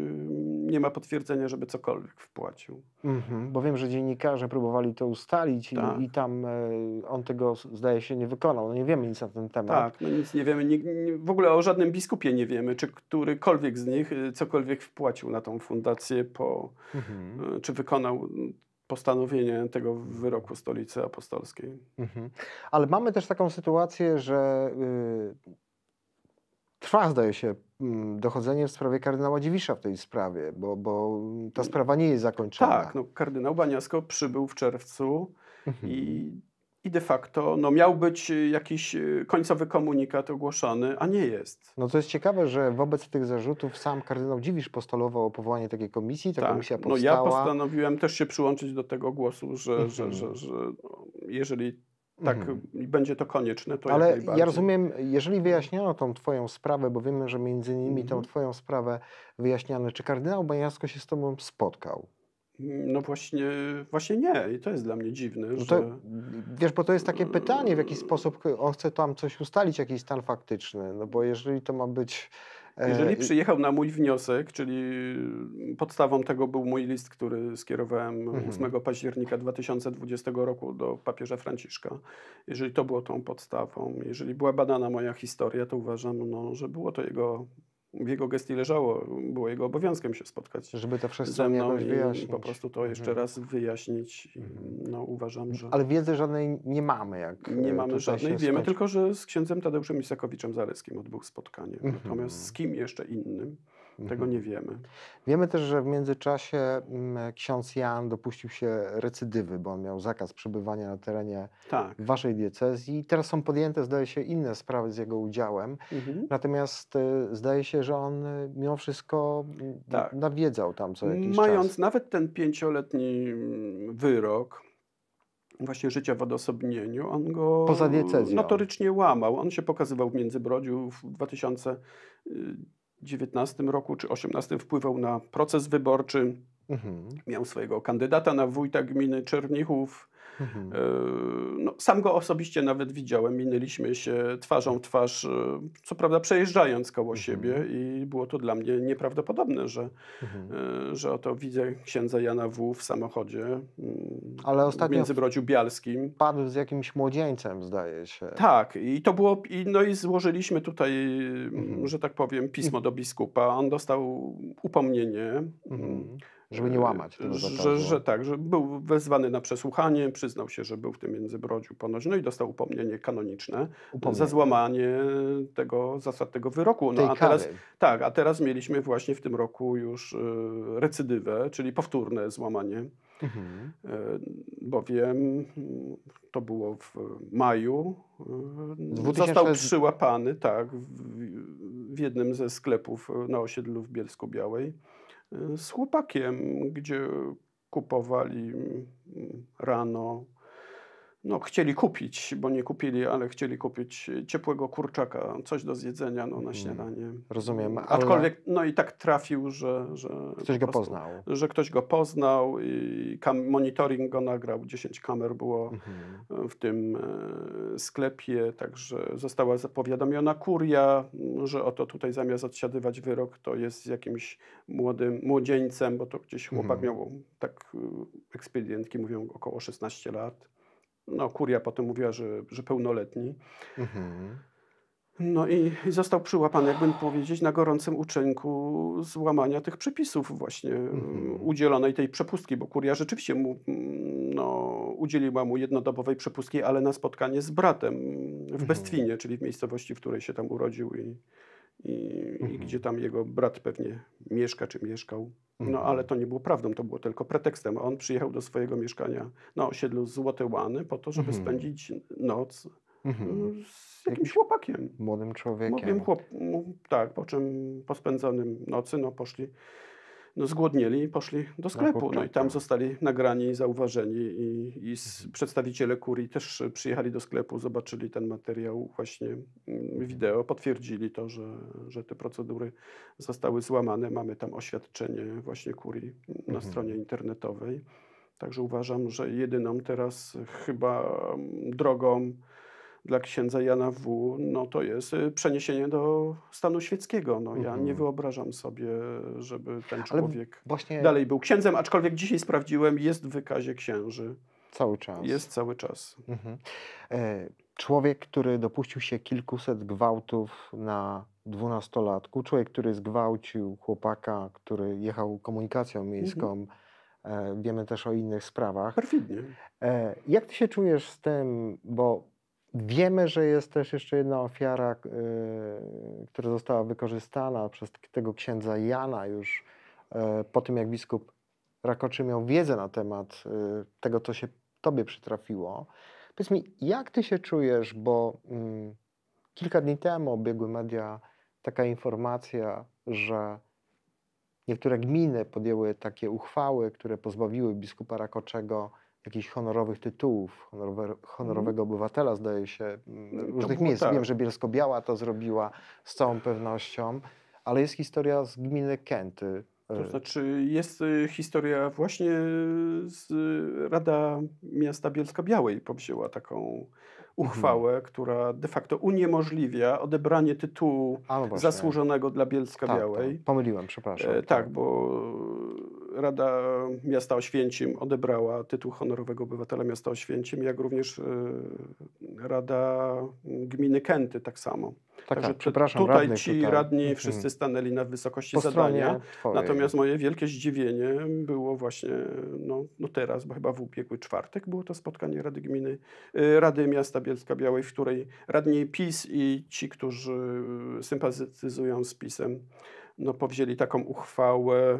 nie ma potwierdzenia, żeby cokolwiek wpłacił. Mhm, bo wiem, że dziennikarze próbowali to ustalić tak. i, i, tam y, on tego zdaje się nie wykonał. No nie wiemy nic na ten temat. Tak, no nic nie wiemy. Nie, nie, w ogóle o żadnym biskupie nie wiemy, czy którykolwiek z nich y, cokolwiek wpłacił na tą fundację po, mhm. Y, czy wykonał postanowienie tego wyroku Stolicy Apostolskiej. Mhm. Ale mamy też taką sytuację, że trwa, zdaje się, mm, dochodzenie w sprawie kardynała Dziwisza w tej sprawie, bo, bo ta sprawa nie jest zakończona. Tak, no, kardynał Baniasko przybył w czerwcu Mhm. i, i de facto no, miał być y, jakiś y, końcowy komunikat ogłoszony, a nie jest. No to jest ciekawe, że wobec tych zarzutów sam kardynał Dziwisz postulował o powołanie takiej komisji, ta komisja no ja powstała. postanowiłem też się przyłączyć do tego głosu, że, że, Mhm. że, że no, jeżeli tak Mhm. będzie to konieczne, to Ale ja rozumiem, jeżeli wyjaśniono tą twoją sprawę, bo wiemy, że między innymi tą Mhm. twoją sprawę wyjaśniano, czy kardynał Baniasko się z tobą spotkał? No właśnie, właśnie nie i to jest dla mnie dziwne, No że... to, wiesz, bo to jest takie pytanie, w jaki sposób on chce tam coś ustalić, jakiś stan faktyczny, no bo jeżeli to ma być... e, Jeżeli i- przyjechał na mój wniosek, czyli podstawą tego był mój list, który skierowałem Mhm. 8 października 2020 roku do papieża Franciszka, jeżeli to było tą podstawą, jeżeli była badana moja historia, to uważam, no, że było to jego, w jego gestii leżało, było jego obowiązkiem się spotkać żeby to ze wszystko mną jakoś i wyjaśnić. po prostu to jeszcze Mhm. raz wyjaśnić. I. No, uważam, że Ale wiedzy żadnej nie mamy, jak nie e, mamy tutaj żadnej. Wiemy skończy. tylko, że z księdzem Tadeuszem Isakowiczem Zaleckim odbył spotkanie. Mhm. Natomiast z kim jeszcze innym, tego Mhm. nie wiemy. Wiemy też, że w międzyczasie mm, ksiądz Jan dopuścił się recydywy, bo on miał zakaz przebywania na terenie Tak. waszej diecezji. Teraz są podjęte, zdaje się, inne sprawy z jego udziałem. Mhm. Natomiast e, zdaje się, że on e, mimo wszystko mm, Tak. nawiedzał tam co jakiś Mając czas. nawet ten pięcioletni mm, wyrok właśnie życia w odosobnieniu, on go Poza diecezją. notorycznie łamał. On się pokazywał w Międzybrodziu w 2019 roku czy 2018 wpływał na proces wyborczy. Mhm. Miał swojego kandydata na wójta gminy Czernichów. Mhm. E, No, sam go osobiście nawet widziałem, minęliśmy się twarzą w twarz, e, co prawda przejeżdżając koło Mhm. siebie i było to dla mnie nieprawdopodobne, że, Mhm. e, że oto widzę księdza Jana W. w samochodzie Ale w ostatnio Międzybrodziu Bialskim. Padł z jakimś młodzieńcem, zdaje się. Tak, i to było, i, no i złożyliśmy tutaj, Mhm. że tak powiem, pismo do biskupa. On dostał upomnienie. Żeby nie łamać tego że, zakazu. że tak, że był wezwany na przesłuchanie, przyznał się, że był w tym Międzybrodziu ponoć, no i dostał upomnienie kanoniczne Upomnienie. za złamanie tego zasad tego wyroku. No tej a teraz, kary. tak, a teraz mieliśmy właśnie w tym roku już y, recydywę, czyli powtórne złamanie, Mhm. y, bowiem mm, to było w maju. y, 2000 Został przyłapany, tak, w, w jednym ze sklepów na osiedlu w Bielsku Białej y, z chłopakiem, gdzie kupowali mm, rano. No, chcieli kupić, bo nie kupili, ale chcieli kupić ciepłego kurczaka, coś do zjedzenia no, na Mhm. śniadanie. Rozumiem, ale- Aczkolwiek, no i tak trafił, że. że Ktoś go prostu- poznał. Że ktoś go poznał i monitoring go nagrał, 10 kamer było Mhm. w tym e, sklepie, także została zapowiadomiona kuria, że oto tutaj zamiast odsiadywać wyrok, to jest z jakimś młodym młodzieńcem, bo to gdzieś chłopak Mhm. miał, tak y, ekspedientki mówią, około 16 lat. No, kuria potem mówiła, że, że pełnoletni. Mhm. No i, i został przyłapany, jakby powiedzieć, na gorącym uczynku złamania tych przepisów właśnie Mhm. udzielonej tej przepustki, bo kuria rzeczywiście mu mm, no, udzieliła mu jednodobowej przepustki, ale na spotkanie z bratem w Mhm. Bestwinie, czyli w miejscowości, w której się tam urodził i, i, i Mhm. gdzie tam jego brat pewnie mieszka czy mieszkał. No Mhm. ale to nie było prawdą, to było tylko pretekstem. On przyjechał do swojego mieszkania na osiedlu Złote Łany po to, żeby Mhm. spędzić noc Mhm. z jakimś chłopakiem. Młodym człowiekiem. Mówiłem chłop, tak, po czym po spędzonym nocy, no poszli, no zgłodnieli i poszli do sklepu. No i tam zostali nagrani zauważeni i, i przedstawiciele kurii też przyjechali do sklepu, zobaczyli ten materiał właśnie mm, wideo, potwierdzili to, że, że te procedury zostały złamane. Mamy tam oświadczenie właśnie kurii na Mhm. stronie internetowej. Także uważam, że jedyną teraz chyba mm, drogą dla księdza Jana W. No to jest y, przeniesienie do stanu świeckiego. No, Ja Mhm. nie wyobrażam sobie, żeby ten człowiek Właśnie dalej był księdzem, aczkolwiek dzisiaj sprawdziłem, jest w wykazie księży. cały czas. Jest cały czas. Mhm. E, Człowiek, który dopuścił się kilkuset gwałtów na dwunastolatku, człowiek, który zgwałcił chłopaka, który jechał komunikacją miejską, e, wiemy też o innych sprawach. Perfidnie. E, Jak ty się czujesz z tym, bo Wiemy, że jest też jeszcze jedna ofiara, y, która została wykorzystana przez tego księdza Jana już y, po tym, jak biskup Rakoczy miał wiedzę na temat y, tego, co się tobie przytrafiło. Powiedz mi, jak ty się czujesz, bo mm, kilka dni temu obiegły media taka informacja, że niektóre gminy podjęły takie uchwały, które pozbawiły biskupa Rakoczego jakichś honorowych tytułów, honorowe, honorowego mm. obywatela, zdaje się, różnych miejsc. Tak. Wiem, że Bielsko-Biała to zrobiła z całą pewnością, ale jest historia z gminy Kęty. To znaczy jest y, historia właśnie z Rada Miasta Bielska-Białej powzięła taką uchwałę, mhm. która de facto uniemożliwia odebranie tytułu no zasłużonego dla Bielska tak, Białej. Tak. Pomyliłem, przepraszam. E, tak, tak, bo Rada Miasta Oświęcim odebrała tytuł honorowego obywatela miasta Oświęcim, jak również e, Rada Gminy Kęty tak samo. Tak, Także tak, przepraszam, tutaj ci tutaj. radni mhm. wszyscy stanęli na wysokości po zadania. Natomiast moje wielkie zdziwienie było właśnie no, no teraz, bo chyba w ubiegły czwartek było to spotkanie Rady Gminy, e, Rady Miasta Bielska Białej, w której radni PiS i ci, którzy sympatyzują z PiSem, no, powzięli taką uchwałę,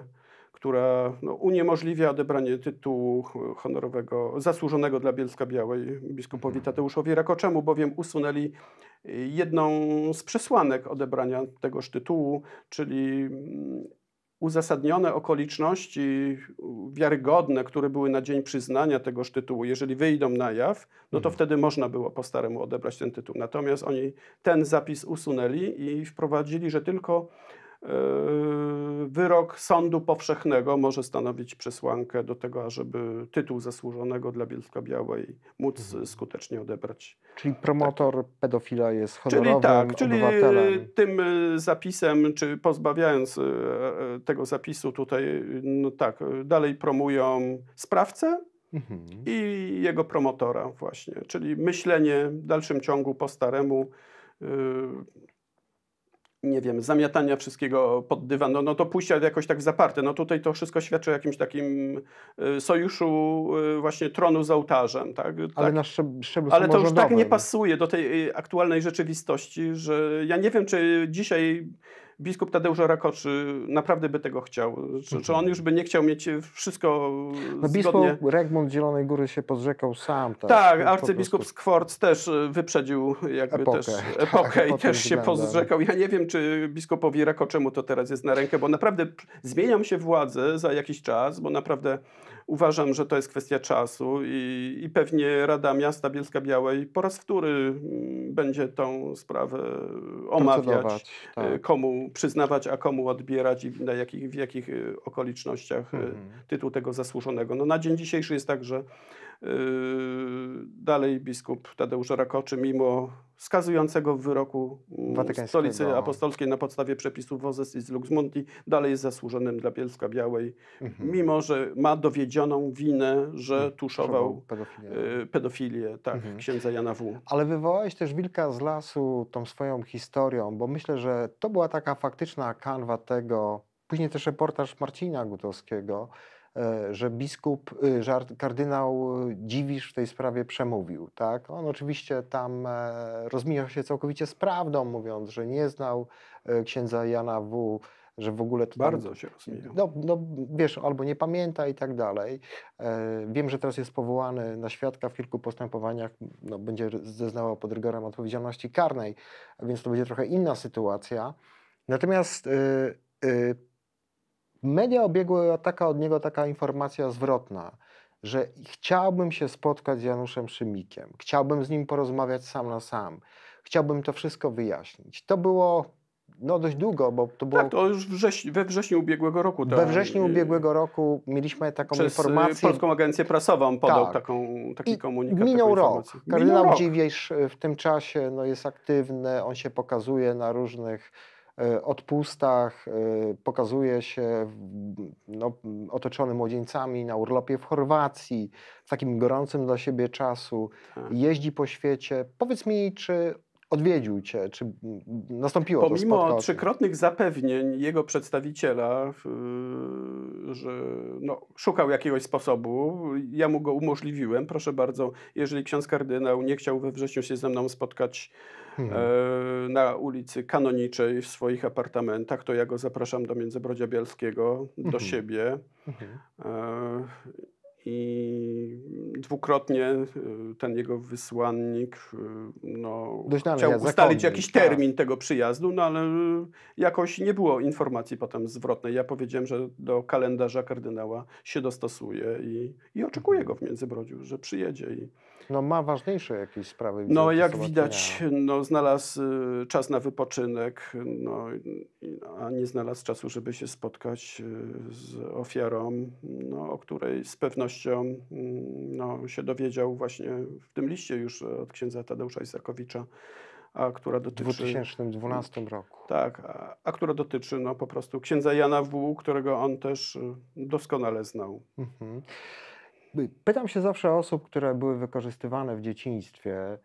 która no, uniemożliwia odebranie tytułu honorowego zasłużonego dla Bielska Białej biskupowi Tadeuszowi Rakoczemu, bowiem usunęli jedną z przesłanek odebrania tegoż tytułu, czyli mm, uzasadnione okoliczności wiarygodne, które były na dzień przyznania tegoż tytułu, jeżeli wyjdą na jaw, no to mhm. wtedy można było po staremu odebrać ten tytuł. Natomiast oni ten zapis usunęli i wprowadzili, że tylko wyrok sądu powszechnego może stanowić przesłankę do tego, ażeby tytuł zasłużonego dla Bielska-Białej móc mhm. skutecznie odebrać. Czyli promotor tak. pedofila jest honorowym czyli tak, czyli tym y, zapisem, czy pozbawiając y, y, tego zapisu tutaj, no tak, dalej promują sprawcę, mhm. i jego promotora właśnie, czyli myślenie w dalszym ciągu po staremu, nie wiem, zamiatania wszystkiego pod dywan, no, no to pójścia jakoś tak zaparte. No tutaj to wszystko świadczy o jakimś takim y, sojuszu y, właśnie tronu z ołtarzem. Tak? Ale tak. na szczeblu Ale to już tak nie pasuje do tej y, aktualnej rzeczywistości, że ja nie wiem, czy dzisiaj biskup Tadeusz Rakoczy naprawdę by tego chciał? Czy, czy, on już by nie chciał mieć wszystko no, zgodnie... Biskup Regmont Zielonej Góry się podrzekał sam. Tak, tak arcybiskup. Skworc też y, wyprzedził jakby epokę, też epokę tak, i też się podrzekał. Ja nie wiem, czy biskupowi Rakoczemu to teraz jest na rękę, bo naprawdę zmieniam się władze za jakiś czas, bo naprawdę Uważam, że to jest kwestia czasu i, i pewnie Rada Miasta Bielska-Białej po raz wtóry mm, będzie tą sprawę omawiać, tak. Y, komu przyznawać, a komu odbierać i na jakich, w jakich y, okolicznościach y, mhm. tytuł tego zasłużonego. No na dzień dzisiejszy jest tak, że Yy, dalej biskup Tadeusz Rakoczy, mimo skazującego wyroku mm, Stolicy Apostolskiej na podstawie przepisów Wozes i z Luxmunti, dalej jest zasłużonym dla Bielska Białej, mhm. mimo że ma dowiedzioną winę, że mhm. tuszował pedofilię, yy, pedofilię tak, mhm. księdza Jana W. Ale wywołałeś też wilka z lasu tą swoją historią, bo myślę, że to była taka faktyczna kanwa tego, później też reportaż Marcina Gutowskiego, że biskup, y, że kardynał Dziwisz w tej sprawie przemówił. Tak? On oczywiście tam e, rozmijał się całkowicie z prawdą, mówiąc, że nie znał e, księdza Jana W., że w ogóle to Bardzo tam, się rozmijał. No, no, wiesz, albo nie pamięta i tak dalej. Wiem, że teraz jest powołany na świadka w kilku postępowaniach, no, będzie zeznawał pod rygorem odpowiedzialności karnej, więc to będzie trochę inna sytuacja. Natomiast y, y, media obiegły taka od niego taka informacja zwrotna, że chciałbym się spotkać z Januszem Szymikiem, chciałbym z nim porozmawiać sam na sam, chciałbym to wszystko wyjaśnić. To było no dość długo, bo to było... Tak, to już wrześni, we wrześniu ubiegłego roku. we wrześniu ubiegłego roku mieliśmy taką przez y, informację... Polską Agencję Prasową podał tak. taką, taki I komunikat. Minął rok. Kardynał Dziwiejsz w tym czasie no, jest aktywny, on się pokazuje na różnych odpustach, e, pokazuje się no, otoczony młodzieńcami na urlopie w Chorwacji, w takim gorącym dla siebie czasu, tak. jeździ po świecie. Powiedz mi, czy odwiedził cię, czy nastąpiło to Pomimo trzykrotnych zapewnień jego przedstawiciela, że no, szukał jakiegoś sposobu, ja mu go umożliwiłem. Proszę bardzo, jeżeli ksiądz kardynał nie chciał we wrześniu się ze mną spotkać Mhm. e, na ulicy Kanoniczej w swoich apartamentach, to ja go zapraszam do Międzybrodzia Bielskiego, do Mhm. siebie. E, I dwukrotnie y, ten jego wysłannik y, no, chciał ja ustalić jakiś tak. termin tego przyjazdu, no ale y, jakoś nie było informacji potem zwrotnej. Ja powiedziałem, że do kalendarza kardynała się dostosuje i, i oczekuję go w Międzybrodziu, że przyjedzie. I, No ma ważniejsze jakieś sprawy. no jak widać, no, znalazł y, czas na wypoczynek, no, a nie znalazł czasu, żeby się spotkać y, z ofiarą, no, o której z pewnością mm, no, się dowiedział właśnie w tym liście już od księdza Tadeusza Isakowicza, a która W dotyczy... 2012 roku. Tak, a, a która dotyczy no, po prostu księdza Jana W., którego on też y, doskonale znał. Mhm. Pytam się zawsze osób, które były wykorzystywane w dzieciństwie,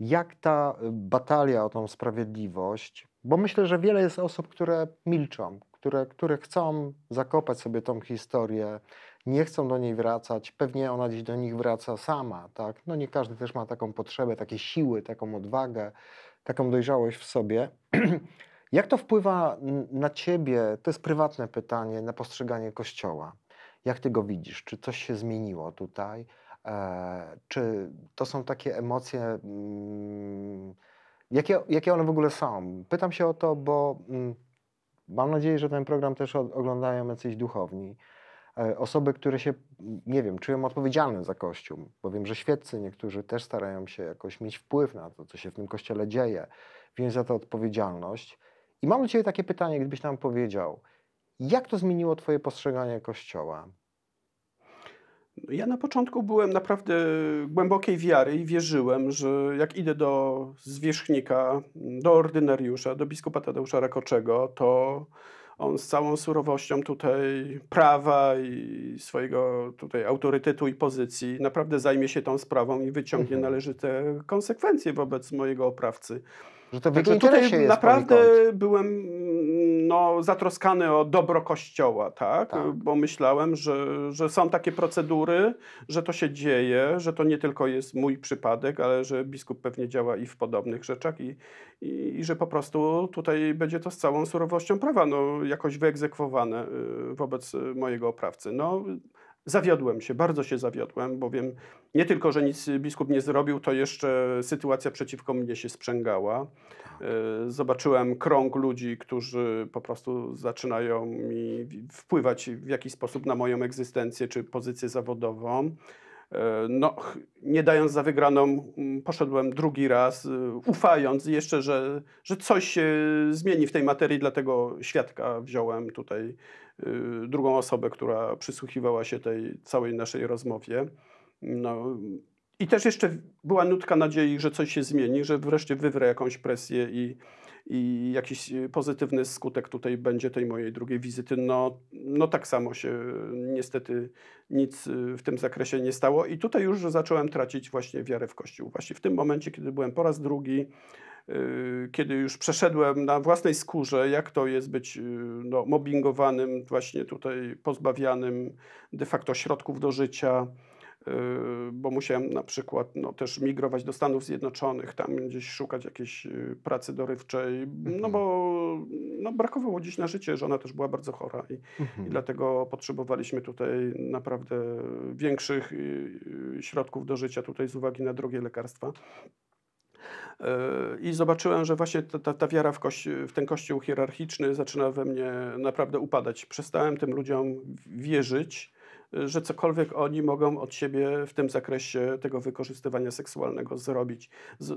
jak ta y, batalia o tą sprawiedliwość, bo myślę, że wiele jest osób, które milczą, które, które chcą zakopać sobie tą historię, nie chcą do niej wracać, pewnie ona gdzieś do nich wraca sama, tak? No nie każdy też ma taką potrzebę, takie siły, taką odwagę, taką dojrzałość w sobie. Jak to wpływa na ciebie, to jest prywatne pytanie, na postrzeganie Kościoła? Jak ty go widzisz? Czy coś się zmieniło tutaj? E, czy to są takie emocje, mm, jakie, jakie one w ogóle są? Pytam się o to, bo mm, mam nadzieję, że ten program też oglądają jacyś duchowni. E, Osoby, które się, m, nie wiem, czują odpowiedzialne za Kościół, bo wiem, że świeccy niektórzy też starają się jakoś mieć wpływ na to, co się w tym Kościele dzieje, wziąć za to odpowiedzialność. I mam do Ciebie takie pytanie, gdybyś nam powiedział, jak to zmieniło Twoje postrzeganie Kościoła? Ja na początku byłem naprawdę głębokiej wiary i wierzyłem, że jak idę do zwierzchnika, do ordynariusza, do biskupa Tadeusza Rakoczego, to on z całą surowością tutaj prawa i swojego tutaj autorytetu i pozycji naprawdę zajmie się tą sprawą i wyciągnie Mhm. należyte konsekwencje wobec mojego oprawcy. Że to w Także tutaj naprawdę byłem no, zatroskany o dobro Kościoła, tak? Tak. Bo myślałem, że, że są takie procedury, że to się dzieje, że to nie tylko jest mój przypadek, ale że biskup pewnie działa i w podobnych rzeczach i, i, i że po prostu tutaj będzie to z całą surowością prawa no, jakoś wyegzekwowane y, wobec mojego oprawcy. No, Zawiodłem się, bardzo się zawiodłem, bowiem nie tylko, że nic biskup nie zrobił, to jeszcze sytuacja przeciwko mnie się sprzęgała. E, Zobaczyłem krąg ludzi, którzy po prostu zaczynają mi wpływać w jakiś sposób na moją egzystencję czy pozycję zawodową. E, No, nie dając za wygraną, poszedłem drugi raz, y, ufając jeszcze, że, że coś się zmieni w tej materii, dlatego świadka wziąłem tutaj, y, drugą osobę, która przysłuchiwała się tej całej naszej rozmowie. No, I też jeszcze była nutka nadziei, że coś się zmieni, że wreszcie wywrę jakąś presję i, i jakiś y, pozytywny skutek tutaj będzie tej mojej drugiej wizyty. No, no tak samo się niestety nic y, w tym zakresie nie stało i tutaj już zacząłem tracić właśnie wiarę w Kościół. Właśnie w tym momencie, kiedy byłem po raz drugi, y, kiedy już przeszedłem na własnej skórze, jak to jest być no, mobbingowanym, właśnie tutaj pozbawianym de facto środków do życia, bo musiałem na przykład no, też migrować do Stanów Zjednoczonych, tam gdzieś szukać jakiejś y, pracy dorywczej, no Mhm. bo no, brakowało dziś na życie, żona też była bardzo chora i, Mhm. i dlatego potrzebowaliśmy tutaj naprawdę większych y, y, środków do życia tutaj z uwagi na drogie lekarstwa. I zobaczyłem, że właśnie ta, ta, ta wiara w, kości- w ten kościół hierarchiczny zaczyna we mnie naprawdę upadać. Przestałem tym ludziom wierzyć, że cokolwiek oni mogą od siebie w tym zakresie tego wykorzystywania seksualnego zrobić. Z, y,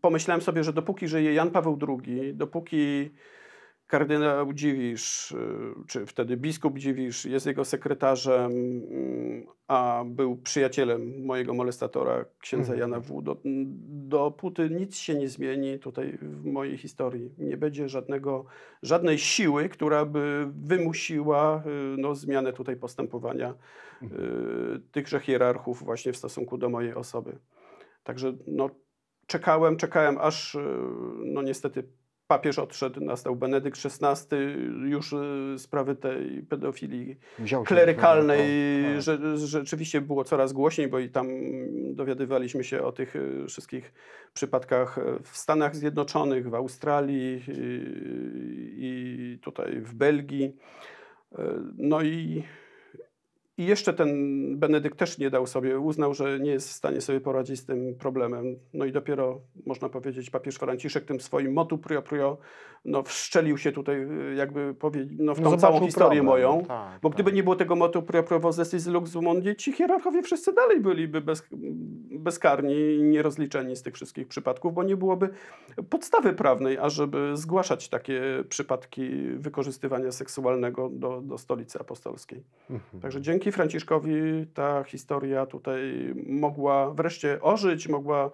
pomyślałem sobie, że dopóki żyje Jan Paweł II, dopóki kardynał Dziwisz, y, czy wtedy biskup Dziwisz jest jego sekretarzem, a był przyjacielem mojego molestatora, księdza Mhm. Jana W. Do, dopóty nic się nie zmieni tutaj w mojej historii. Nie będzie żadnego, żadnej siły, która by wymusiła y, no, zmianę tutaj postępowania y, tychże hierarchów właśnie w stosunku do mojej osoby. Także no, czekałem, czekałem, aż no niestety papież odszedł, nastał Benedykt XVI, już y, sprawy tej pedofilii Wziął klerykalnej tego, tak. że, rzeczywiście było coraz głośniej, bo i tam dowiadywaliśmy się o tych y, wszystkich przypadkach y, w Stanach Zjednoczonych, w Australii i tutaj w Belgii. No i, i jeszcze ten Benedykt też nie dał sobie, uznał, że nie jest w stanie sobie poradzić z tym problemem. No i dopiero, można powiedzieć, papież Franciszek tym swoim motu proprio no, wszczelił się tutaj y, jakby powie, no, w tą No, całą historię problem, moją. tak, Bo tak. gdyby nie było tego motu proprio vocestis lux mundi, ci hierarchowie wszyscy dalej byliby bez, bezkarni i nierozliczeni z tych wszystkich przypadków, bo nie byłoby podstawy prawnej, ażeby zgłaszać takie przypadki wykorzystywania seksualnego do, do stolicy apostolskiej. Mhm. Także dzięki Franciszkowi ta historia tutaj mogła wreszcie ożyć, mogła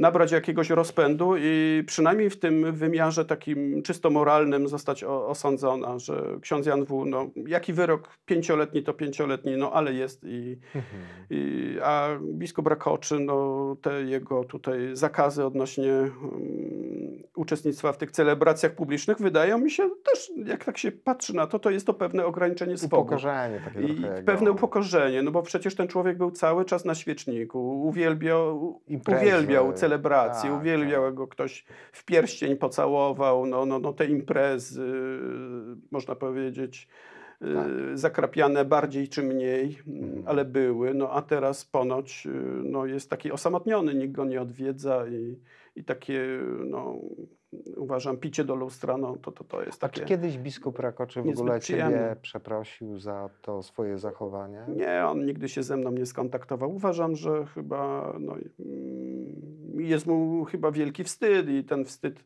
nabrać jakiegoś rozpędu i przynajmniej w tym wymiarze takim czysto moralnym zostać osądzona, że ksiądz Jan W., no, jaki wyrok pięcioletni to pięcioletni, no ale jest i, Mhm. i a biskup Rakoczy, no te jego tutaj zakazy odnośnie um, uczestnictwa w tych celebracjach publicznych wydają mi się też, jak tak się patrzy na to, to jest to pewne ograniczenie swobody. Upokorzenie takie I trochę. pewne jego upokorzenie, no bo przecież ten człowiek był cały czas na świeczniku, uwielbiał, Imprezy, uwielbiał celebracje, tak, uwielbiał tak. go ktoś w pierścień pocałował, no, no, no te imprezy, można powiedzieć, y, Tak. zakrapiane bardziej czy mniej, Mhm. ale były, no a teraz ponoć y, no, jest taki osamotniony, nikt go nie odwiedza i, i takie, no, uważam, picie do lustra, no to, to, to jest A takie... czy kiedyś biskup Rakoczy w ogóle przyjemne. ciebie przeprosił za to swoje zachowanie? Nie, on nigdy się ze mną nie skontaktował. Uważam, że chyba no, mm, jest mu chyba wielki wstyd i ten wstyd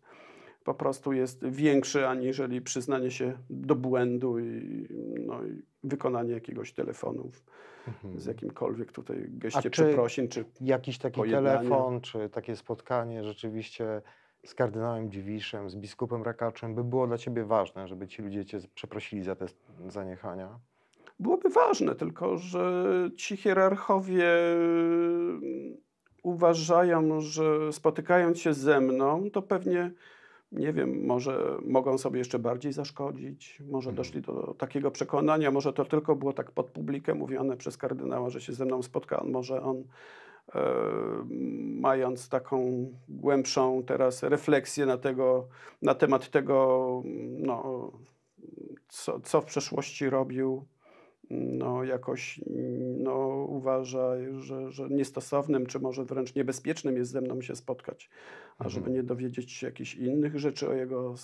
po prostu jest większy aniżeli przyznanie się do błędu i, no, i wykonanie jakiegoś telefonu Mhm. z jakimkolwiek tutaj geście czy- przeprosin, czy Jakiś taki pojednania. telefon, czy takie spotkanie rzeczywiście z kardynałem Dziwiszem, z biskupem Rakaczem by było dla ciebie ważne, żeby ci ludzie cię przeprosili za te zaniechania? byłoby ważne, tylko że ci hierarchowie mm, uważają, że spotykając się ze mną, to pewnie, nie wiem, może mogą sobie jeszcze bardziej zaszkodzić, może Mhm. doszli do takiego przekonania, może to tylko było tak pod publikę mówione przez kardynała, że się ze mną spotka, może on mając taką głębszą teraz refleksję na, tego, na temat tego, no, co, co w przeszłości robił, no, jakoś no, uważa, że, że niestosownym, czy może wręcz niebezpiecznym jest ze mną się spotkać, ażeby Mhm. nie dowiedzieć się jakichś innych rzeczy o jego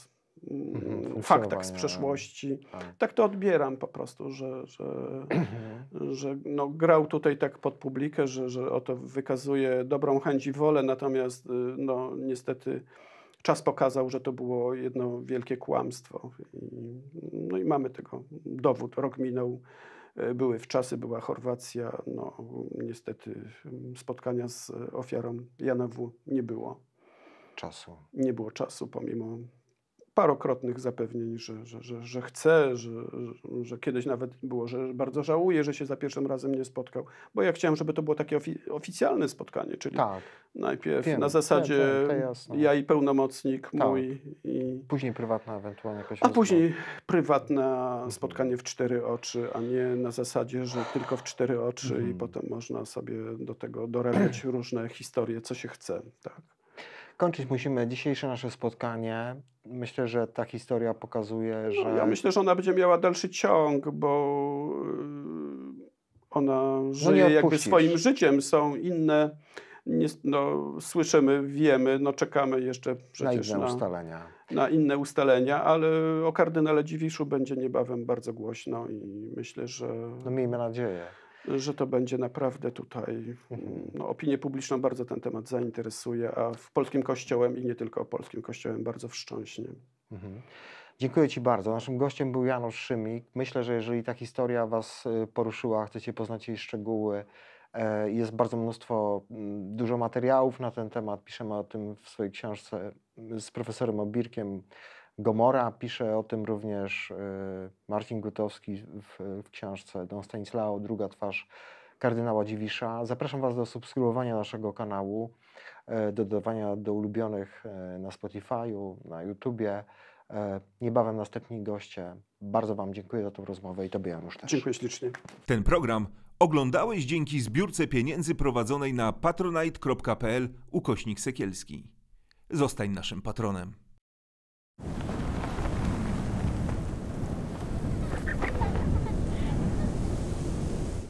Mhm, faktach z przeszłości. Tak. Tak to odbieram po prostu, że, że, Mhm. że no, grał tutaj tak pod publikę, że, że oto wykazuje dobrą chęć i wolę, natomiast y, no, niestety czas pokazał, że to było jedno wielkie kłamstwo. I, no i mamy tego dowód. Rok minął, y, były wczasy, była Chorwacja. No, niestety y, spotkania z ofiarą Jana W. nie było. Czasu. Nie było czasu, pomimo parokrotnych zapewnień, że, że, że, że chce, że, że, kiedyś nawet było, że bardzo żałuje, że się za pierwszym razem nie spotkał. Bo ja chciałem, żeby to było takie ofi- oficjalne spotkanie, czyli Tak. najpierw Wiem, na zasadzie to- to ja i pełnomocnik Tak. mój, i, Później prywatna ewentualnie jakaś a rozmowa. później prywatne Mhm. spotkanie w cztery oczy, a nie na zasadzie, że tylko w cztery oczy i Mhm. potem można sobie do tego dorabiać różne historie, co się chce. Tak. Kończyć musimy dzisiejsze nasze spotkanie. Myślę, że ta historia pokazuje, że No, ja myślę, że ona będzie miała dalszy ciąg, bo y, ona żyje jakby No odpuścisz. swoim życiem. Są inne, nie, no, słyszymy, wiemy, no, czekamy jeszcze na przecież inne na, ustalenia. na inne ustalenia, ale o kardynale Dziwiszu będzie niebawem bardzo głośno i myślę, że, No miejmy nadzieję. Że to będzie naprawdę tutaj, Mhm. no, opinię publiczną bardzo ten temat zainteresuje, a w polskim kościołem i nie tylko polskim kościołem bardzo wstrząśnie. Mhm. Dziękuję Ci bardzo. Naszym gościem był Janusz Szymik. Myślę, że jeżeli ta historia Was y, poruszyła, chcecie poznać jej szczegóły, e, jest bardzo mnóstwo, mm, dużo materiałów na ten temat. Piszemy o tym w swojej książce y, z profesorem Obirkiem. Gomora pisze o tym również y, Marcin Gutowski w, w książce Don Stanislao, druga twarz kardynała Dziwisza. Zapraszam Was do subskrybowania naszego kanału, e, do dodawania do ulubionych e, na Spotify'u, na YouTubie. Niebawem następni goście. Bardzo Wam dziękuję za tę rozmowę i Tobie Janusz też. Dziękuję ślicznie. Ten program oglądałeś dzięki zbiórce pieniędzy prowadzonej na patronite.pl ukośnik Sekielski. Zostań naszym patronem.